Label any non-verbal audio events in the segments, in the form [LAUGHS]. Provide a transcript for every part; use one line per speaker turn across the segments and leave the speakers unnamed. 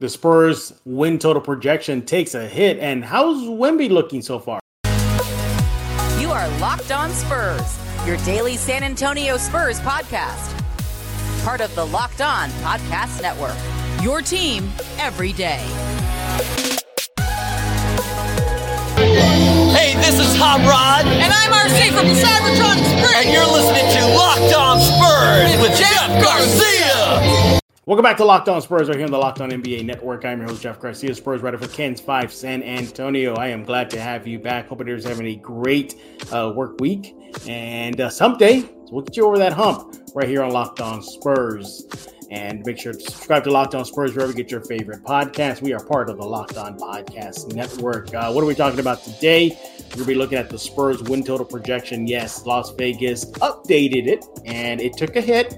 The Spurs win total projection takes a hit. And how's Wemby looking so far?
You are Locked On Spurs, your daily San Antonio Spurs podcast. Part of the Locked On Podcast Network. Your team every day.
Hey, this is Hot Rod.
And I'm RC from Cybertron Springs.
And you're listening to Locked On Spurs with Jeff Garcia.
Welcome back to Locked On Spurs right here on the Locked On NBA Network. I'm your host, Jeff Garcia, Spurs writer for KENS 5 San Antonio. I am glad to have you back. Hope you're having a great uh, work week. And uh, someday, we'll get you over that hump right here on Locked On Spurs. And make sure to subscribe to Locked On Spurs wherever you get your favorite podcast. We are part of the Locked On Podcast Network. Uh, what are we talking about today? We're going to be looking at the Spurs win total projection. Yes, Las Vegas updated it, and it took a hit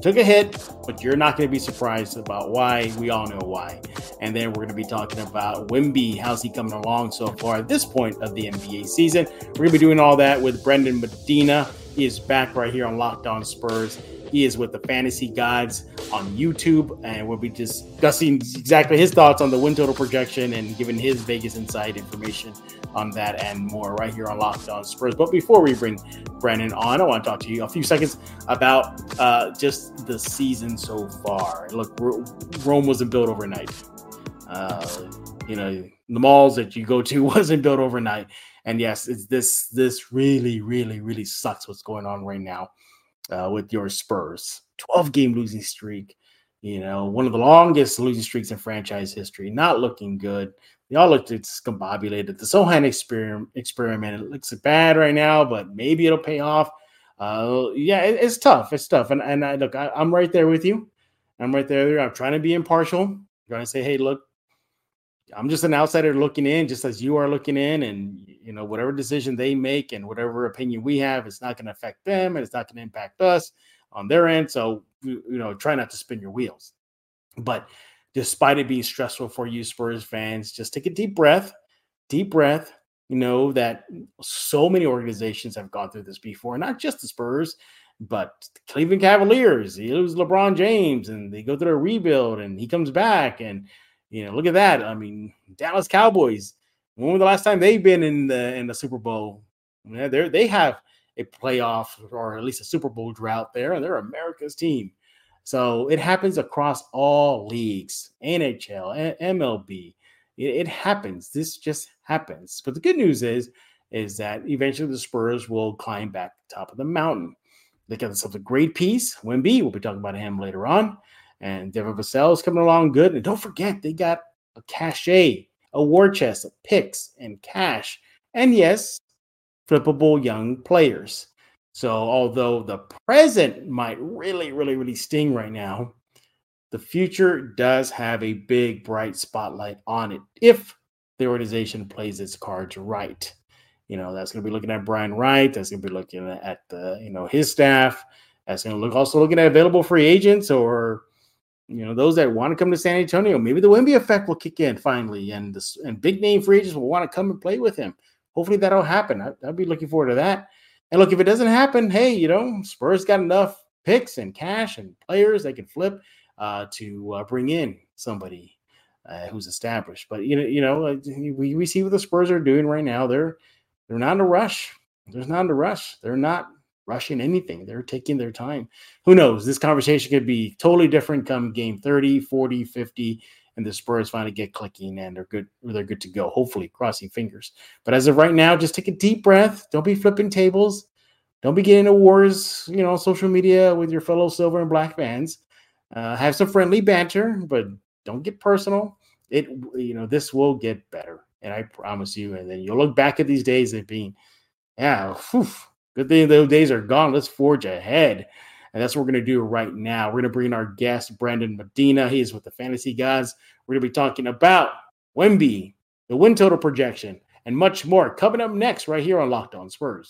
took a hit, but you're not going to be surprised about why. We all know why. And then we're going to be talking about Wemby. How's he coming along so far at this point of the NBA season? We're going to be doing all that with Brandon Medina. He is back right here on Locked On Spurs. He is with the Fantasy Gods on YouTube, and we'll be discussing exactly his thoughts on the win total projection and giving his Vegas Inside information on that and more right here on Locked On Spurs. But before we bring Brandon on, I want to talk to you a few seconds about uh, just the season so far. Look, Rome wasn't built overnight. Uh, you know, the malls that you go to [LAUGHS] wasn't built overnight. And yes, it's this this really, really, really sucks what's going on right now uh, with your Spurs. 12 game losing streak, you know, one of the longest losing streaks in franchise history, not looking good. They all look discombobulated. The Sochan experiment, experiment, it looks bad right now, but maybe it'll pay off. Uh, yeah, it, it's tough. It's tough. And, and I look, I, I'm right there with you. I'm right there. I'm trying to be impartial. I'm trying to say, hey, look, I'm just an outsider looking in, just as you are looking in, and you know whatever decision they make and whatever opinion we have, it's not going to affect them, and it's not going to impact us on their end. So you know, try not to spin your wheels. But despite it being stressful for you Spurs fans, just take a deep breath, deep breath. You know that so many organizations have gone through this before, not just the Spurs, but the Cleveland Cavaliers. It was LeBron James, and they go through a rebuild, and he comes back, and you know, look at that. I mean, Dallas Cowboys. When was the last time they've been in the in the Super Bowl? Yeah, they they have a playoff or at least a Super Bowl drought there, and they're America's team. So it happens across all leagues, NHL, MLB. It, it happens. This just happens. But the good news is, is that eventually the Spurs will climb back top of the mountain. They got themselves a great piece. Wemby, we'll be talking about him later on. And Devin Vassell is coming along good. And don't forget, they got a cachet, a war chest of picks and cash. And yes, flippable young players. So although the present might really, really, really sting right now, the future does have a big, bright spotlight on it if the organization plays its cards right. You know, that's going to be looking at Brian Wright. That's going to be looking at the, you know, his staff. That's going to look also looking at available free agents or you know, those that want to come to San Antonio, maybe the Wemby effect will kick in finally, and this and big name free agents will want to come and play with him. Hopefully that'll happen. I, I'd be looking forward to that. And look, if it doesn't happen, hey, you know, Spurs got enough picks and cash and players they can flip uh, to uh, bring in somebody uh, who's established. But you know, you know, we, we see what the Spurs are doing right now. They're they're not in a rush. There's not in a rush. They're not rushing anything. They're taking their time. Who knows? This conversation could be totally different come game 30, 40, 50, and the Spurs finally get clicking and they're good, they're good to go. Hopefully, crossing fingers. But as of right now, just take a deep breath. Don't be flipping tables. Don't be getting into wars, you know, on social media with your fellow silver and black fans. Uh, have some friendly banter, but don't get personal. It, you know, this will get better, and I promise you. And then you'll look back at these days and being, yeah, whew, Good thing those days are gone. Let's forge ahead. And that's what we're going to do right now. We're going to bring in our guest, Brandon Medina. He is with the Fantasy Guys. We're going to be talking about Wemby, the win total projection, and much more coming up next right here on Locked On Spurs.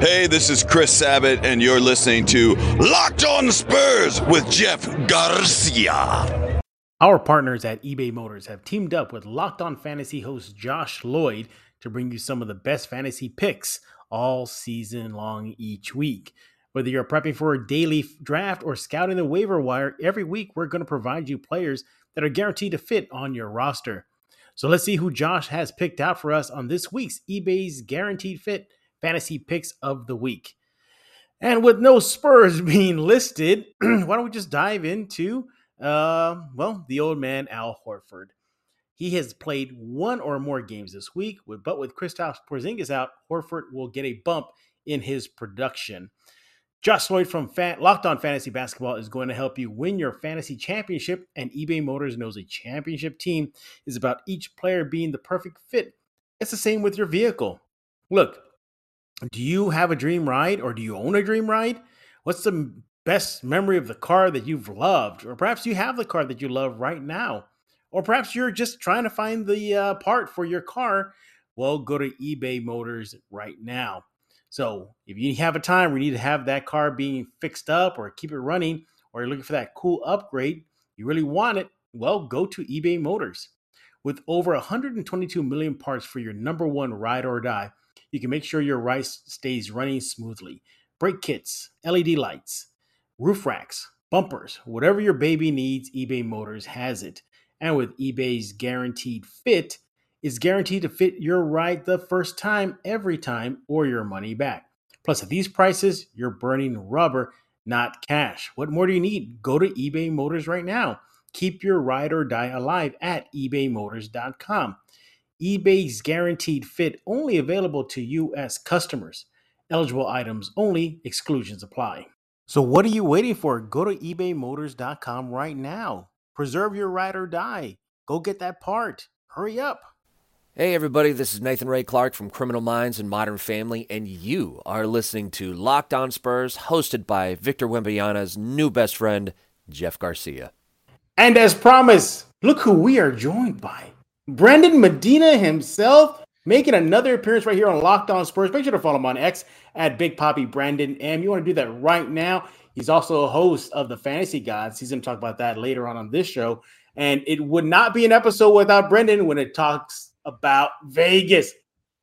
Hey, this is Chris Sabat, and you're listening to Locked On Spurs with Jeff Garcia.
Our partners at eBay Motors have teamed up with Locked On Fantasy host Josh Lloyd to bring you some of the best fantasy picks all season long each week. Whether you're prepping for a daily draft or scouting the waiver wire, every week we're going to provide you players that are guaranteed to fit on your roster. So let's see who Josh has picked out for us on this week's eBay's Guaranteed Fit Fantasy Picks of the Week. And with no Spurs [LAUGHS] being listed, [CLEARS THROAT] why don't we just dive into, uh, well, the old man Al Horford. He has played one or more games this week, but with Kristaps Porzingis out, Horford will get a bump in his production. Josh Lloyd from Fan- Locked On Fantasy Basketball is going to help you win your fantasy championship, and eBay Motors knows a championship team is about each player being the perfect fit. It's the same with your vehicle. Look, do you have a dream ride or do you own a dream ride? What's the best memory of the car that you've loved? Or perhaps you have the car that you love right now. Or perhaps you're just trying to find the uh, part for your car. Well, go to eBay Motors right now. So if you have a time where you need to have that car being fixed up or keep it running, or you're looking for that cool upgrade, you really want it, well, go to eBay Motors. With over 122 million parts for your number one ride or die, you can make sure your ride stays running smoothly. Brake kits, LED lights, roof racks, bumpers, whatever your baby needs, eBay Motors has it. And with eBay's guaranteed fit, it's guaranteed to fit your ride the first time, every time, or your money back. Plus, at these prices, you're burning rubber, not cash. What more do you need? Go to eBay Motors right now. Keep your ride or die alive at ebaymotors.com. eBay's guaranteed fit only available to U.S. customers. Eligible items only, exclusions apply. So, what are you waiting for? Go to ebaymotors.com right now. Preserve your ride or die. Go get that part. Hurry up.
Hey, everybody, this is Nathan Ray Clark from Criminal Minds and Modern Family, and you are listening to Locked On Spurs, hosted by Victor Wembanyama's new best friend, Jeff Garcia.
And as promised, look who we are joined by Brandon Medina himself, making another appearance right here on Locked On Spurs. Make sure to follow him on X at Big Poppy Brandon M. You want to do that right now. He's also a host of the Fantasy Gods. He's going to talk about that later on on this show. And it would not be an episode without Brandon when it talks about Vegas.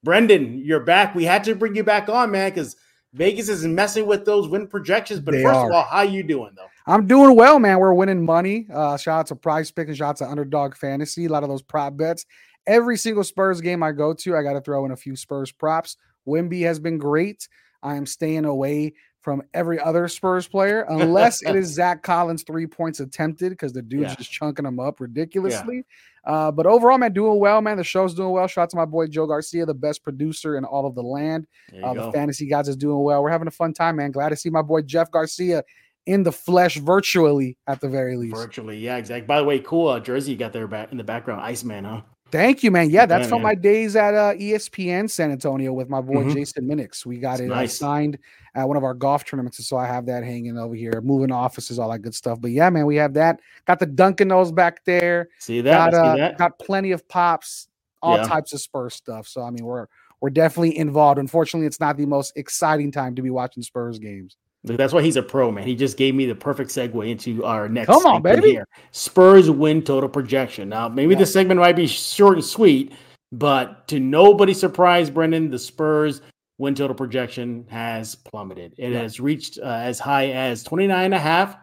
Brandon, you're back. We had to bring you back on, man, because Vegas is messing with those win projections. But
They
first
are.
of all, how you doing though?
I'm doing well, man. We're winning money. Uh, shout out to Prize Pick and shout out to Underdog Fantasy. A lot of those prop bets. Every single Spurs game I go to, I got to throw in a few Spurs props. Wemby has been great. I am staying away from every other Spurs player [LAUGHS] unless it is Zach Collins three points attempted because the dude's
Yeah.
just chunking them up ridiculously. Uh, but overall, man, doing well, man. The show's doing well. Shout out to my boy Joe Garcia, the best producer in all of the land. Uh, the fantasy gods is doing well. We're having a fun time, man. Glad to see my boy Jeff Garcia in the flesh, virtually at the very least.
Virtually, yeah, exactly. By the way, cool uh, jersey you got there back in the background, Iceman, huh?
Thank you, man. Yeah, that's
Yeah,
from
man.
my days at uh, ESPN San Antonio with my boy
Mhm.
Jason Minnix. We got
That's
it uh,
nice.
signed at one of our golf tournaments, so I have that hanging over here. Moving offices, all that good stuff. But yeah, man, we have that. Got the Dunkin' Nose back there.
See that?
Got
See
uh,
that?
got plenty of pops, all
Yeah.
types of Spurs stuff. So I mean, we're we're definitely involved. Unfortunately, it's not the most exciting time to be watching Spurs games.
That's why he's a pro, man. He just gave me the perfect segue into our next.
Come on,
segment
baby.
Here. Spurs win total projection. Now, maybe
Yeah.
this segment might be short and sweet, but to nobody's surprise, Brandon, the Spurs win total projection has plummeted. It
Yeah.
has reached uh, as high as 29 and a half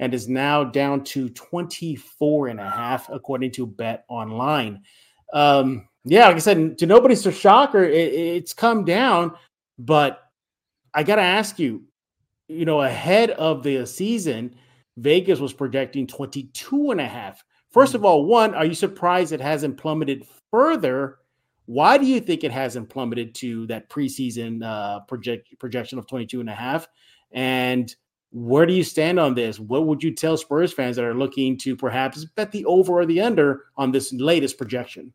and is now down to 24 and a half, according to Bet Online. Um, yeah, like I said, to nobody's shocker, it, it's come down, but I got to ask you, you know, ahead of the season, Vegas was projecting 22 and a half. First of all, one, are you surprised it hasn't plummeted further? Why do you think it hasn't plummeted to that preseason uh, project projection of 22 and a half? And where do you stand on this? What would you tell Spurs fans that are looking to perhaps bet the over or the under on this latest projection?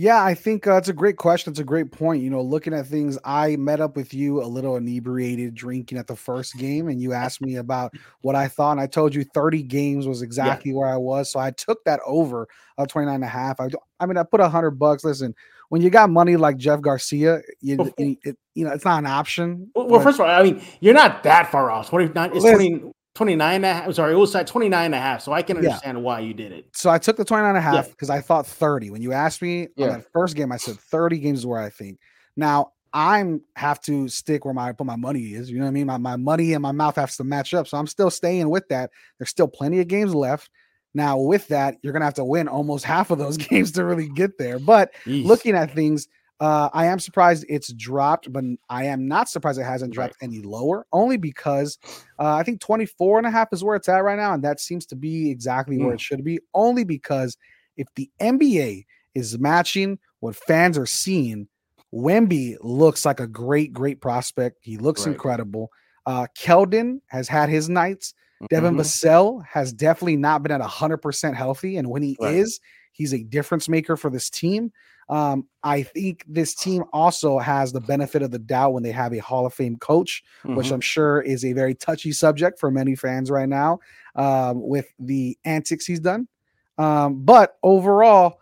Yeah, I think uh, it's a great question. It's a great point. You know, looking at things, I met up with you a little inebriated, drinking at the first game, and you asked me about what I thought. And I told you 30 games was exactly where I was. So I took that over of 29 and a half. I, I mean, I put a hundred bucks. Listen, when you got money like Jeff Garcia, you, you, it, you know, it's not an option.
Well, well,
but-
first of all, I mean, you're not that far off. 29, it's
Listen.
20, 29 and a half. Sorry, it was at 29 and a half. So I can
Yeah.
understand why you did it.
so I took the 29 and a half
Yeah.
because I thought 30. When you asked me
Yeah.
on that first game, I said 30 games is where I think. Now I'm have to stick where my put my money is. You know what I mean? My, my money and my mouth has to match up. So I'm still staying with that. There's still plenty of games left. Now, with that, you're going to have to win almost half of those [LAUGHS] games to really get there. But
Yeesh.
looking at things, uh, I am surprised it's dropped, but I am not surprised it hasn't dropped any lower, only because uh, I think 24 and a half is where it's at right now. And that seems to be exactly where
Mm.
it should be, only because if the NBA is matching what fans are seeing, Wemby looks like a great, great prospect. He looks
Right.
incredible. Uh, Keldon has had his nights. Devin
Mhm.
Vassell has definitely not been at 100% healthy. And when he
Right.
is, he's a difference maker for this team. Um, I think this team also has the benefit of the doubt when they have a Hall of Fame coach, which
Mhm.
I'm sure is a very touchy subject for many fans right now um, with the antics he's done. Um, but overall,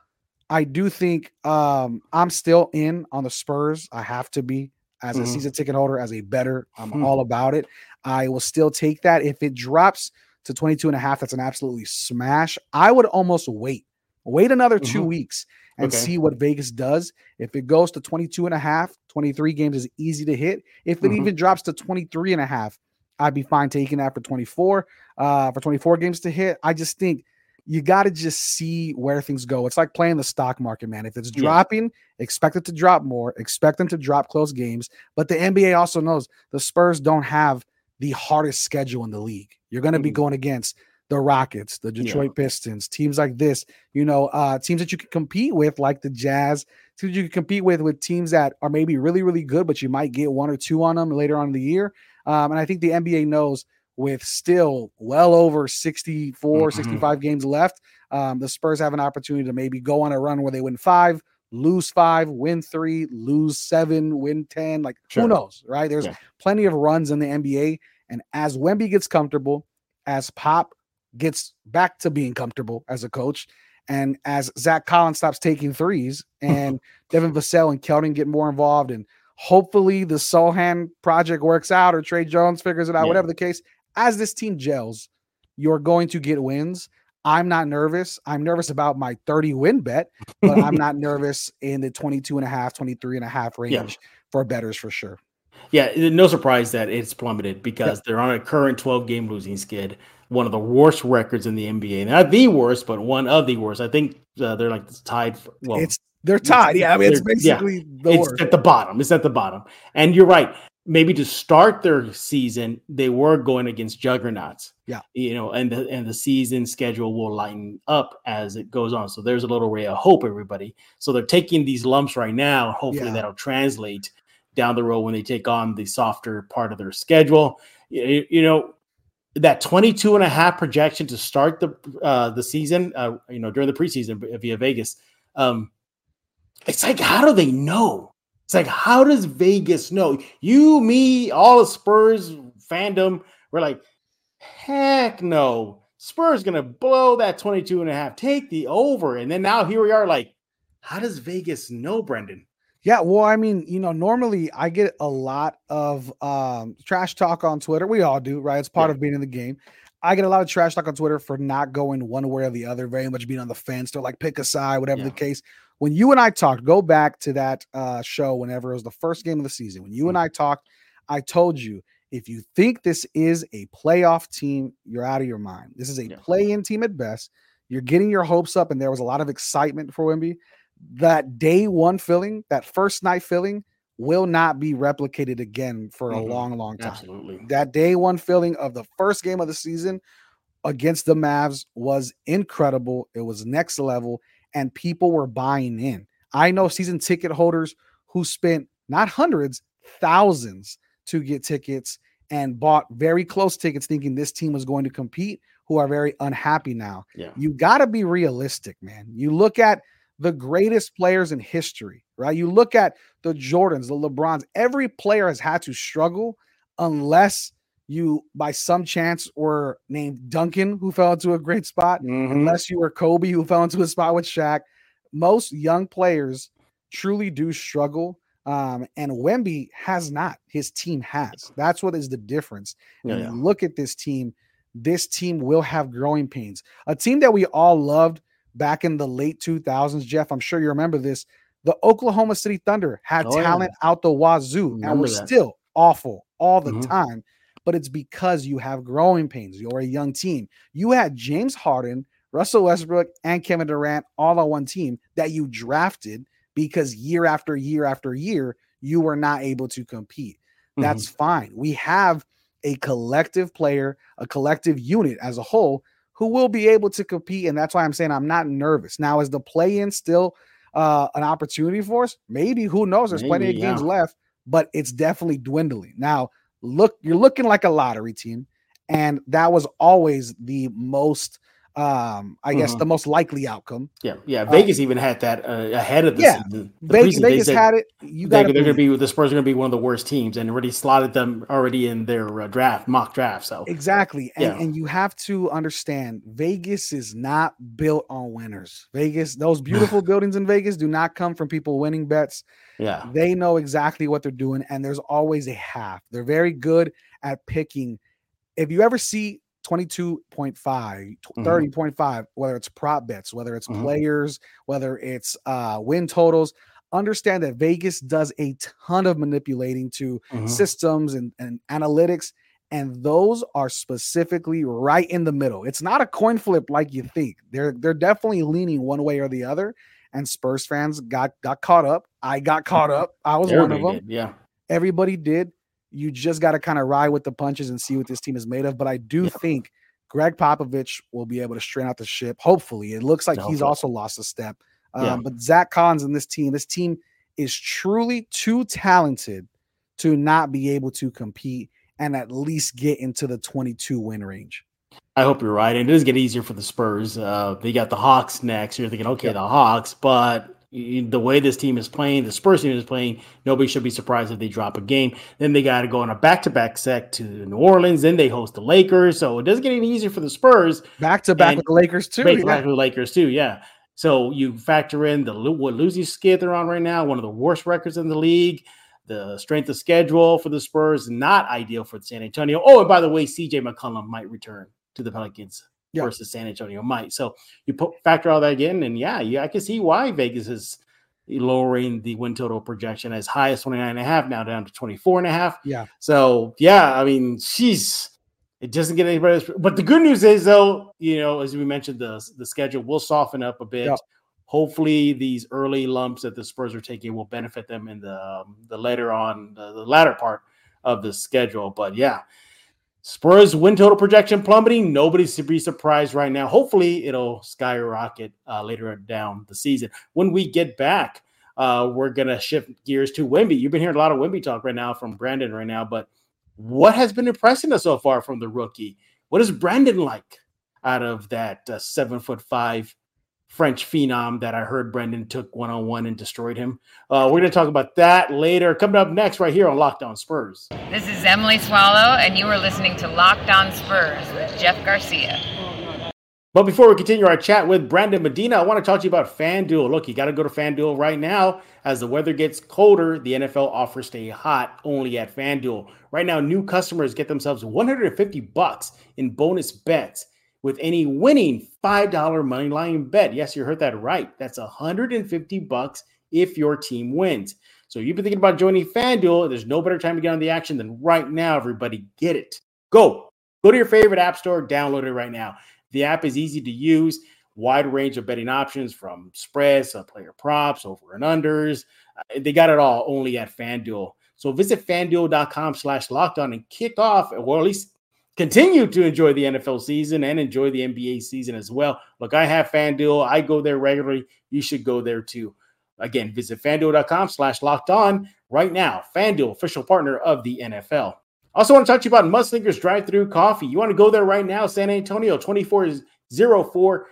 I do think um, I'm still in on the Spurs. I have to be as a
Mhm.
season ticket holder, as a better. I'm
Hmm.
all about it. I will still take that. If it drops to 22 and a half, that's an absolutely smash. I would almost wait, wait another 2
Mhm.
weeks and
Okay.
see what Vegas does. If it goes to 22 and a half, 23 games is easy to hit. If it
Mhm.
even drops to 23 and a half, I'd be fine taking that for 24, uh, for 24 games to hit. I just think you got to just see where things go. It's like playing the stock market, man. If it's
Yeah.
dropping, expect it to drop more, expect them to drop close games. But the NBA also knows the Spurs don't have the hardest schedule in the league. You're going to be
Mhm.
going against the Rockets, the
Yeah.
Detroit Pistons, teams like this, you know, uh, teams that you can compete with, like the Jazz, teams you can compete with, with teams that are maybe really, really good, but you might get one or two on them later on in the year. Um, and I think the NBA knows with still well over 64,
Mhm.
65 games left, um, the Spurs have an opportunity to maybe go on a run where they win five, lose five, win three, lose seven, win 10. Like,
Sure.
who knows, right? There's
Yeah.
plenty of runs in the NBA. And as Wemby gets comfortable, as Pop gets back to being comfortable as a coach, and as Zach Collins stops taking threes, and [LAUGHS] Devin Vassell and Keldon get more involved, and hopefully the Sochan project works out or Tre Jones figures it out,
Yeah.
whatever the case, as this team gels, you're going to get wins. I'm not nervous. I'm nervous about my 30 win bet, but I'm [LAUGHS] not nervous in the 22 and a half, 23 and a half range
Yeah.
for betters for sure.
Yeah, no surprise that it's plummeted because they're on a current 12 game losing skid, one of the worst records in the NBA. Not the worst, but one of the worst. I think uh, they're like tied. For, well,
it's they're tied. Yeah, I mean it's
yeah,
basically the
it's
worst.
at the bottom. It's at the bottom. And you're right. Maybe to start their season, they were going against juggernauts.
Yeah.
You know, and the and the season schedule will lighten up as it goes on. So there's a little ray of hope, everybody. So they're taking these lumps right now. Hopefully
Yeah.
that'll translate down the road when they take on the softer part of their schedule. You, you know, that 22 and a half projection to start the uh the season, uh, you know, during the preseason via Vegas. Um, it's like, how do they know? It's like, how does Vegas know? You, me, all the Spurs fandom, we're like, heck no. Spurs gonna blow that 22 and a half, take the over. And then now here we are, like, how does Vegas know, Brandon?
Yeah, well, I mean, you know, normally I get a lot of um trash talk on Twitter. We all do, right? It's part
Yeah.
of being in the game. I get a lot of trash talk on Twitter for not going one way or the other, very much being on the fence or like pick a side, whatever the case. When you and I talked, go back to that uh show whenever it was the first game of the season. When you and I talked, I told you if you think this is a playoff team, you're out of your mind. This is a
Yeah.
play-in team at best. You're getting your hopes up, and there was a lot of excitement for Wemby that day one feeling, that first night feeling, will not be replicated again for a
Mhm.
long, long time.
Absolutely.
That day one feeling of the first game of the season against the Mavs was incredible. It was next level, and people were buying in. I know season ticket holders who spent not hundreds, thousands to get tickets and bought very close tickets thinking this team was going to compete, who are very unhappy now
Yeah.
you got to be realistic, man. You look at the greatest players in history, right? You look at the Jordans, the LeBrons, every player has had to struggle unless you, by some chance, were named Duncan, who fell into a great spot,
Mhm.
unless you were Kobe, who fell into a spot with Shaq. Most young players truly do struggle. Um, and Wemby has not. His team has. That's what is the difference.
Yeah,
And
yeah.
look at this team, this team will have growing pains. A team that we all loved back in the late 2000s, Jeff, I'm sure you remember this. The Oklahoma City Thunder had
Oh, yeah.
talent out the wazoo and were
that.
still awful all the
Mhm.
time. But it's because you have growing pains. You're a young team. You had James Harden Russell Westbrook and Kevin Durant all on one team that you drafted because year after year after year, you were not able to compete. Mm-hmm. That's fine. We have a collective player, a collective unit as a whole who will be able to compete. And that's why I'm saying I'm not nervous. Now, is the play in still uh, an opportunity for us? Maybe. Who knows? There's Maybe, plenty of yeah. games left, but it's definitely dwindling. Now, look, you're looking like a lottery team. And that was always the most um i guess mm-hmm. the most likely outcome.
Yeah yeah uh, vegas uh, even had that uh, ahead of the
yeah the, the vegas, vegas had it. You
they, are gonna be the spurs are gonna be one of the worst teams and already slotted them already in their uh, draft mock draft so.
Exactly and, yeah. and you have to understand vegas is not built on winners. Vegas those [LAUGHS] beautiful buildings in vegas do not come from people winning bets.
Yeah.
They know exactly what they're doing and there's always a half. They're very good at picking. If you ever see 22.5, 30.5, mm-hmm. whether it's prop bets, whether it's mm-hmm. players, whether it's uh, win totals. Understand that Vegas does a ton of manipulating to mm-hmm. systems and, and analytics, and those are specifically right in the middle. It's not a coin flip like you think. They're they're definitely leaning one way or the other. And Spurs fans got got caught up. I got caught up. I was Everybody one of them.
Did, yeah.
Everybody did you just got to kind of ride with the punches and see what this team is made of. But I do yeah. think Gregg Popovich will be able to straighten out the ship. Hopefully, it looks like he's also lost a step. Um, yeah. But Zach Collins and this team, this team is truly too talented to not be able to compete and at least get into the 22 win range.
I hope you're right. And it does get easier for the Spurs. Uh, they got the Hawks next. You're thinking, okay, yeah. the Hawks, but the way this team is playing, the Spurs team is playing, nobody should be surprised if they drop a game. Then they got to go on a back to back set to New Orleans. Then they host the Lakers. So it doesn't get any easier for the Spurs.
Back to back with the Lakers, too.
Back to back with the Lakers, too. Yeah. So you factor in the what losing skid they're on right now, one of the worst records in the league. The strength of schedule for the Spurs not ideal for San Antonio. Oh, and by the way, CJ McCollum might return to the Pelicans yeah. versus San Antonio might. So you put factor all that in, and yeah, yeah, I can see why Vegas is lowering the win total projection as high as 29 and a half now down to 24 and a half.
Yeah.
So yeah, I mean, she's it doesn't get any better. But the good news is though, you know, as we mentioned, the the schedule will soften up a bit. Yeah. Hopefully, these early lumps that the Spurs are taking will benefit them in the um, the later on the, the latter part of the schedule. But yeah, Spurs win total projection plummeting. Nobody should be surprised right now. Hopefully, it'll skyrocket uh, later down the season. When we get back, uh, we're gonna shift gears to Wemby. You've been hearing a lot of Wemby talk right now from Brandon right now, but what has been impressing us so far from the rookie? What is Brandon like out of that uh, seven foot five French phenom that I heard Brandon took one on one and destroyed him. Uh, we're going to talk about that later. Coming up next, right here on Locked On Spurs.
This is Emily Swallow, and you are listening to Locked On Spurs with Jeff Garcia.
But before we continue our chat with Brandon Medina, I want to talk to you about FanDuel. Look, you got to go to FanDuel right now. As the weather gets colder, the NFL offers stay hot only at FanDuel. Right now, new customers get themselves 150 bucks in bonus bets with any winning $5 money line bet. Yes, you heard that right. That's 150 bucks if your team wins. So you've been thinking about joining FanDuel. There's no better time to get on the action than right now. Everybody get it. Go. Go to your favorite app store, download it right now. The app is easy to use, wide range of betting options from spreads to player props, over and unders. Uh, they got it all only at FanDuel. So visit fanduel.com slash locked on and kick off, or at least continue to enjoy the NFL season and enjoy the NBA season as well. Look, I have FanDuel. I go there regularly. You should go there too. Again, visit fanduel.com slash locked on right now. FanDuel, official partner of the NFL. Also, want to talk to you about Mudslingers Drive Through Coffee. You want to go there right now, San Antonio, 2404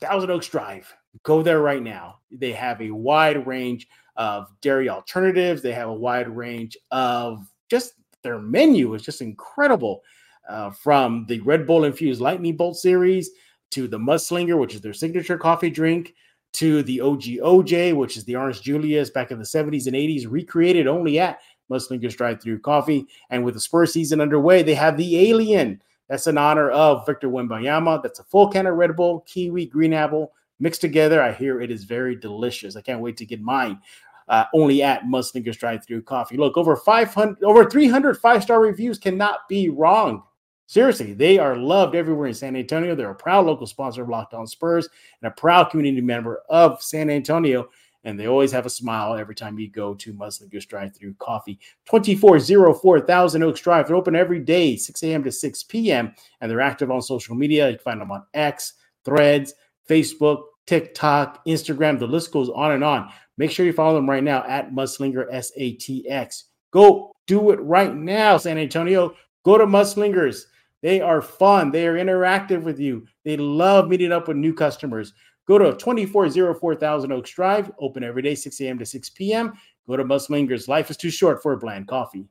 Thousand Oaks Drive. Go there right now. They have a wide range of dairy alternatives. They have a wide range of just their menu is just incredible uh, from the Red Bull infused Lightning Bolt series to the Mudslinger, which is their signature coffee drink, to the OG OJ, which is the Orange Julius back in the 70s and 80s, recreated only at Mudslingers Drive Through Coffee. And with the Spurs season underway, they have the Alien. That's in honor of Victor Wembanyama. That's a full can of Red Bull, kiwi, green apple mixed together. I hear it is very delicious. I can't wait to get mine. Uh, only at Mudslingers Drive Through Coffee. Look, over 500, over 300 five star reviews cannot be wrong Seriously, they are loved everywhere in San Antonio. They're a proud local sponsor of Locked On Spurs and a proud community member of San Antonio. And they always have a smile every time you go to Mudslingers Drive Through Coffee. 2404 Thousand Oaks Drive. They're open every day, 6 a.m. to 6 p.m. And they're active on social media. You can find them on X, Threads, Facebook, TikTok, Instagram. The list goes on and on. Make sure you follow them right now at Mudslinger SATX. Go do it right now, San Antonio. Go to Mudslingers. They are fun. They are interactive with you. They love meeting up with new customers. Go to 2404 Thousand Oaks Drive, open every day, 6 a.m. to 6 p.m. Go to Mudslingers. Life is too short for a bland coffee.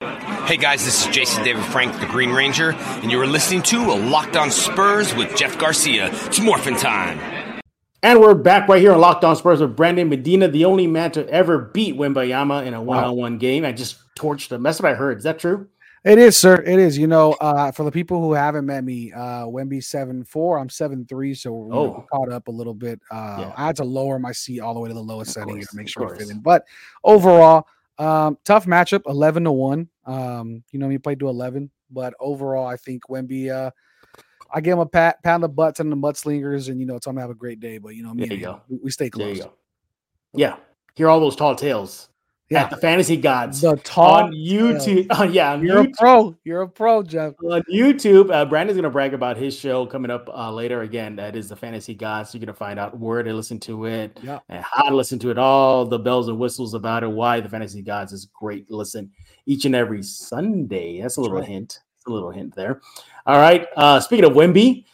Hey guys, this is Jason David Frank, the Green Ranger, and you are listening to a Locked On Spurs with Jeff Garcia. It's morphin' time.
And we're back right here on Locked On Spurs with Brandon Medina, the only man to ever beat Wembanyama in a one-on-one game. I just torched him. That's what I heard. Is that true?
It is, sir. It is. You know, uh, for the people who haven't met me, uh, Wemby seven four. I'm seven three, so we're
Oh.
caught up a little bit. Uh,
Yeah.
I had to lower my seat all the way to the lowest
Of
setting
course,
to make sure I fit in. But overall, um, tough matchup, eleven to one. Um, you know, he played to eleven, but overall, I think Wemby. Uh, I gave him a pat, on the butts and the mudslingers, and you know, tell him to have a great day. But you know, me
There
and
you go.
we, stay close.
you. Yeah. Hear all those tall tales
Yeah,
at the Fantasy Gods
the tall
on YouTube. [LAUGHS] Oh, yeah, on
You're a pro. You're a pro, Jeff.
on YouTube. Uh, Brandon's going to brag about his show coming up uh, later. Again, that is the Fantasy Gods. You're to find out where to listen to it
Yeah.
and how to listen to it, all the bells and whistles about it, why the Fantasy Gods is great to listen each and every Sunday. That's a little
right.
hint. That's a little hint there. All right. Uh, speaking of Wemby,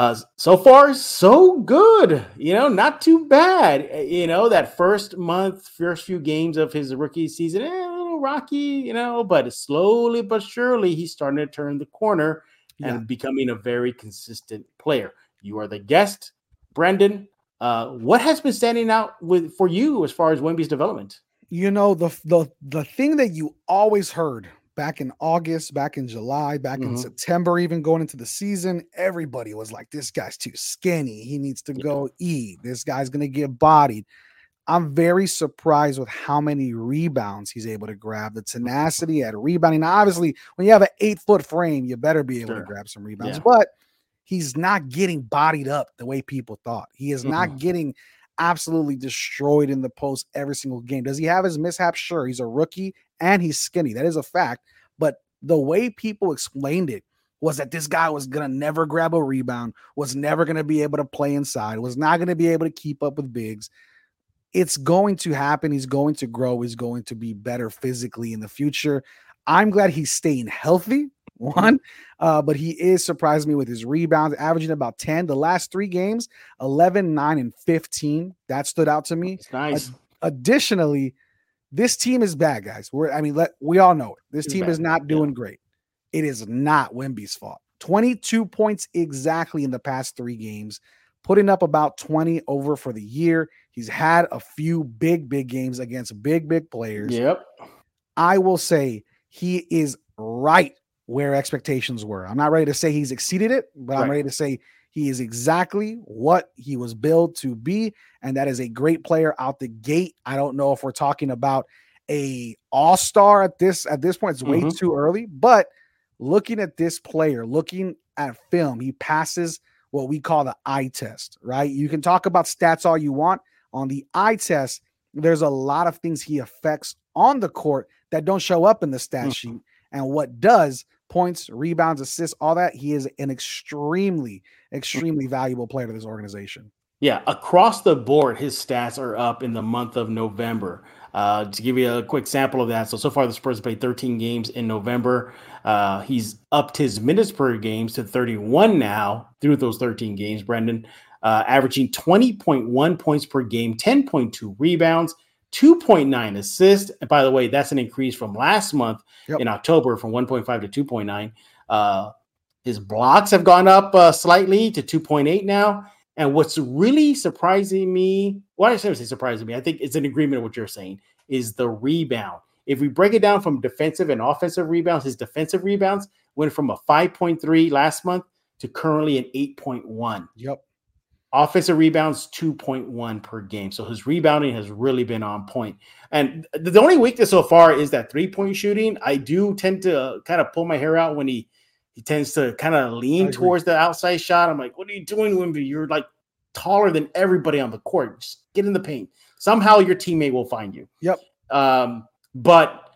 uh, so far so good. You know, not too bad. Uh, You know, that first month, first few games of his rookie season, eh, a little rocky. You know, but slowly but surely he's starting to turn the corner
Yeah.
and becoming a very consistent player. You are the guest, Brandon. Uh, what has been standing out with for you as far as Wemby's development?
you know the the the thing that you always heard back in August, back in July, back in
Mhm.
September, even going into the season, everybody was like, "This guy's too skinny. He needs to
Yeah.
go eat. This guy's gonna get bodied." I'm very surprised with how many rebounds he's able to grab. The tenacity at rebounding. Now, obviously, when you have an eight foot frame, you better be able
Sure.
to grab some rebounds.
Yeah.
But he's not getting bodied up the way people thought. He is
Mm-mm.
not getting absolutely destroyed in the post every single game. Does he have his mishaps? Sure. He's a rookie and he's skinny. That is a fact. But the way people explained it was that this guy was going to never grab a rebound, was never going to be able to play inside, was not going to be able to keep up with bigs. It's going to happen. He's going to grow. He's going to be better physically in the future. I'm glad he's staying healthy. One, uh, but he is surprising me with his rebounds, averaging about 10. The last three games, 11, 9, and 15. That stood out to me.
It's nice.
Additionally, this team is bad, guys. We're, I mean, let, we all know it. This
It's
team
bad,
is not
yeah.
doing great. It is not Wemby's fault. 22 points exactly in the past three games, putting up about 20 over for the year. He's had a few big, big games against big, big players.
Yep.
I will say he is right where expectations were. I'm not ready to say he's exceeded it, but I'm ready to say he is exactly what he was built to be, and that is a great player out the gate. I don't know if we're talking about a all-star at this at this point. It's way
Mhm.
too early, but looking at this player, looking at film, he passes what we call the eye test, right? You can talk about stats all you want. On the eye test, there's a lot of things he affects on the court that don't show up in the stat
Mhm.
sheet. And what does points, rebounds, assists, all that, he is an extremely, extremely valuable player to this organization.
Yeah, across the board, his stats are up in the month of November. Uh, to give you a quick sample of that, so so far the Spurs played 13 games in November. Uh, he's upped his minutes per games to 31 now through those 13 games. Brandon, uh, averaging 20.1 points per game, 10.2 rebounds, 2.9 assists. And by the way, that's an increase from last month
Yep.
in October from 1.5 to 2.9. Uh, his blocks have gone up uh, slightly to 2.8 now. And what's really surprising me, well, I shouldn't say surprising me, I think it's an agreement with what you're saying, is the rebound. If we break it down from defensive and offensive rebounds, his defensive rebounds went from a 5.3 last month to currently an 8.1.
Yep.
Offensive rebounds 2.1 per game. So his rebounding has really been on point. And the only weakness so far is that three point shooting. I do tend to kind of pull my hair out when he he tends to kind of lean towards the outside shot. I'm like, what are you doing, Wemby? You're like taller than everybody on the court. Just get in the paint. Somehow your teammate will find you.
Yep.
Um, but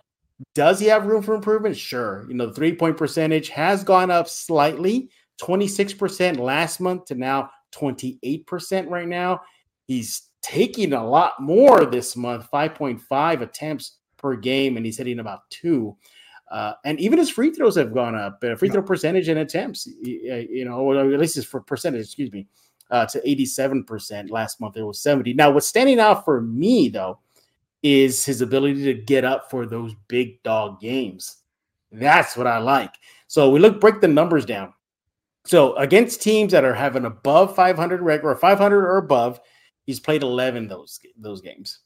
does he have room for improvement? Sure. You know, the three point percentage has gone up slightly 26% last month to now 28% right now. He's taking a lot more this month 5.5 attempts per game, and he's hitting about two. Uh, and even his free throws have gone up. Uh, free throw percentage and attempts, you know, or at least it's for percentage, excuse me, uh, to 87%. Last month it was 70. Now, what's standing out for me, though, is his ability to get up for those big dog games. That's what I like. So we look break the numbers down. So against teams that are having above 500 regular, 500 or above, he's played 11 those those games.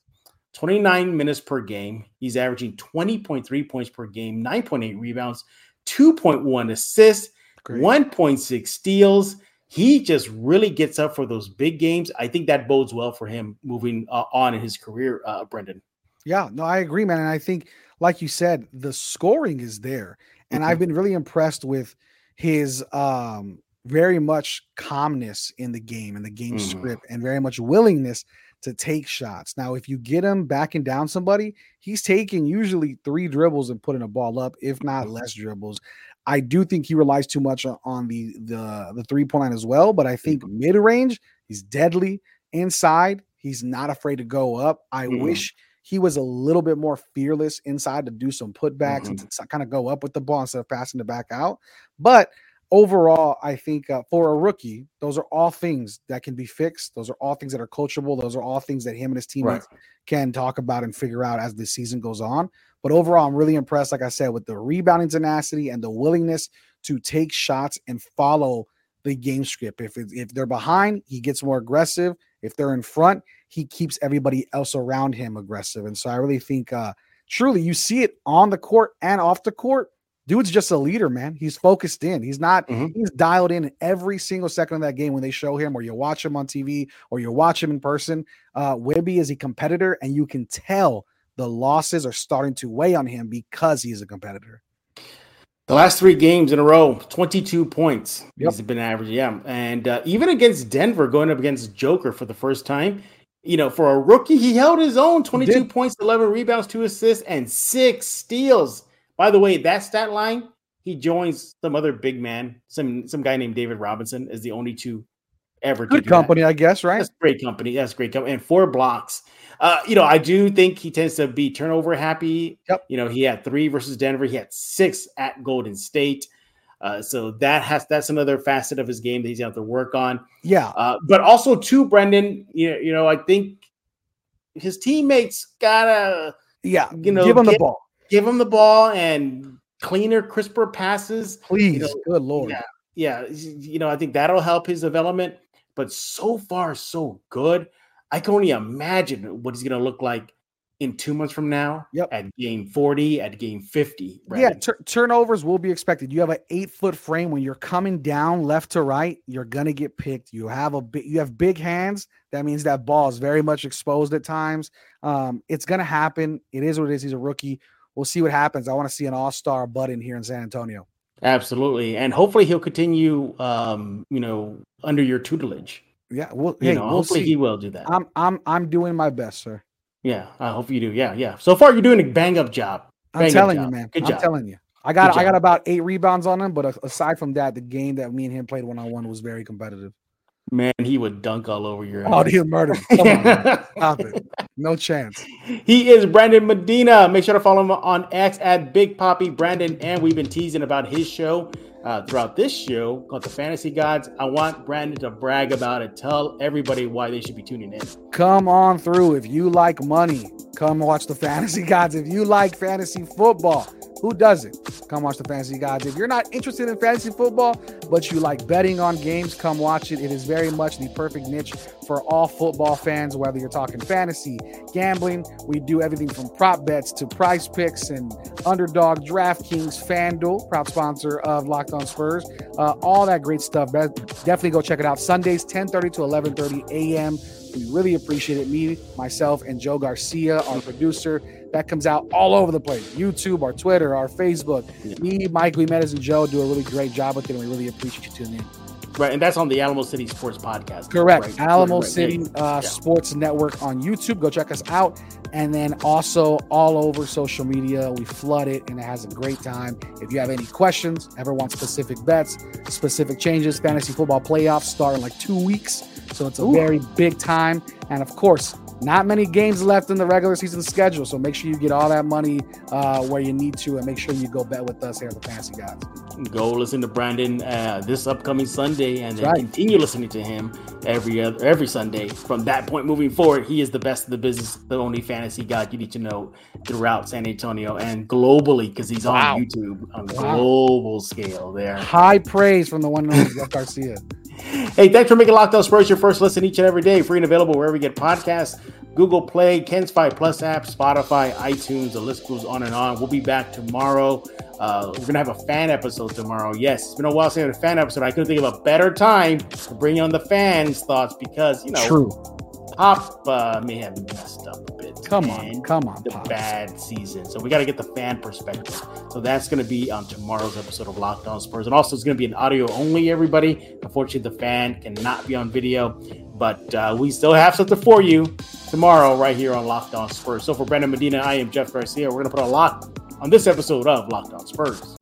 29 minutes per game. He's averaging 20.3 points per game, 9.8 rebounds, 2.1 assists, Great. 1.6 steals. He just really gets up for those big games. I think that bodes well for him moving uh, on in his career, uh, Brandon.
Yeah, no, I agree, man. And I think, like you said, the scoring is there. And mm-hmm. I've been really impressed with his um very much calmness in the game and the game mm-hmm. script and very much willingness to take shots. Now, if you get him backing down somebody, he's taking usually three dribbles and putting a ball up, if not mm-hmm. less dribbles. I do think he relies too much on the the the three point line as well, but I think mm-hmm. mid range he's deadly. Inside, he's not afraid to go up. I mm-hmm. wish he was a little bit more fearless inside to do some putbacks mm-hmm. and to kind of go up with the ball instead of passing it back out. But overall, I think uh, for a rookie, those are all things that can be fixed. Those are all things that are coachable. Those are all things that him and his teammates right. can talk about and figure out as the season goes on. But overall, I'm really impressed, like I said, with the rebounding tenacity and the willingness to take shots and follow the game script. If if they're behind, he gets more aggressive. If they're in front, he keeps everybody else around him aggressive. And so I really think, uh, truly, you see it on the court and off the court dude's just a leader, man. He's focused in. He's not, mm-hmm. he's dialed in every single second of that game when they show him, or you watch him on TV, or you watch him in person. Uh, Wemby is a competitor, and you can tell the losses are starting to weigh on him because he's a competitor.
The last three games in a row, 22 points. Yep. He's been averaging, yeah. And uh, even against Denver, going up against Joker for the first time, you know, for a rookie, he held his own 22 points, 11 rebounds, two assists, and six steals. By the way, that stat line, he joins some other big man, some some guy named David Robinson, is the only two ever.
Good company, that. I guess, right?
That's great company. That's great company. And four blocks. Uh, you know, I do think he tends to be turnover happy.
Yep.
You know, he had three versus Denver. He had six at Golden State. Uh, so that has that's another facet of his game that he's going to have to work on.
Yeah.
Uh, but also too, Brandon. You know, you know, I think his teammates gotta
yeah, you know, give him the ball
give him the ball and cleaner, crisper passes.
Please, you know, good lord.
Yeah, yeah. You know, I think that'll help his development. But so far, so good. I can only imagine what he's going to look like in two months from now.
Yep.
At game 40, at game 50.
Yeah, t- turnovers will be expected. You have an eight foot frame. When you're coming down left to right, you're gonna get picked. You have a big you have big hands. That means that ball is very much exposed at times. Um, it's gonna happen. It is what it is. He's a rookie we'll see what happens. I want to see an all star button here in San Antonio.
Absolutely, and hopefully he'll continue. Um, you know, under your tutelage.
Yeah, well,
you
hey,
know,
we'll
hopefully
see.
he will do that.
I'm I'm I'm doing my best, sir.
Yeah, I hope you do. Yeah, yeah. So far, you're doing a bang up job.
Bang I'm telling you, man. Good I'm job. telling you. I got I got about eight rebounds on him, but aside from that, the game that me and him played one on one was very competitive.
Man, he would dunk all over your. Head.
Oh, he'll murder. Come on, stop it. No chance. [LAUGHS]
He is Brandon Medina. Make sure to follow him on X at Big Poppy Brandon. And we've been teasing about his show uh, throughout this show called The Fantasy Gods. I want Brandon to brag about it. Tell everybody why they should be tuning in.
Come on through. If you like money, come watch The Fantasy Gods. If you like fantasy football, who doesn't? Come watch the Fantasy Gods. If you're not interested in fantasy football, but you like betting on games, come watch it. It is very much the perfect niche for all football fans, whether you're talking fantasy, gambling. We do everything from prop bets to PrizePicks and underdog, DraftKings, FanDuel, proud sponsor of Locked On Spurs. Uh, all that great stuff. Definitely go check it out. Sundays, 10:30 to 11:30 a.m. We really appreciate it. Me, myself, and Joe Garcia, our producer, that comes out all over the place YouTube, our Twitter, our Facebook. Me, Mike, Jimenez, and Joe do a really great job with it, and we really appreciate you tuning in.
Right, and that's on the Alamo City Sports Podcast.
Correct.
Right,
Alamo
right,
City uh,
Yeah.
Sports Network on YouTube. Go check us out. And then also all over social media. We flood it and it has a great time. If you have any questions, ever want specific bets, specific changes, fantasy football playoffs start in like two weeks. So it's a
Ooh.
very big time. And of course, not many games left in the regular season schedule. So make sure you get all that money uh, where you need to and make sure you go bet with us here at the Fantasy Guys.
Go listen to Brandon uh, this upcoming Sunday, and then
right.
continue listening to him every other every Sunday. From that point moving forward, he is the best of the business, the only fantasy guy you need to know throughout San Antonio and globally because he's
Wow.
on YouTube on a
Wow.
global scale. There.
High praise from the one and only Jeff Garcia.
Hey, thanks for making Locked On Spurs your first listen each and every day. Free and available wherever you get podcasts, Google Play, Ken's Five Plus app, Spotify, iTunes. The list goes on and on. We'll be back tomorrow. Uh, we're gonna have a fan episode tomorrow. Yes, it's been a while since we had a fan episode. I couldn't think of a better time to bring on the fans' thoughts because you know
True.
Pop uh, may have messed up.
Come on. Come on,
the
Pops.
bad season. So we got to get the fan perspective. So that's going to be on tomorrow's episode of Locked On Spurs. And also, it's going to be an audio only, everybody. Unfortunately, the fan cannot be on video, but uh, we still have something for you tomorrow right here on Locked On Spurs. So for Brandon Medina, I am Jeff Garcia. We're going to put a lock on this episode of Locked On Spurs.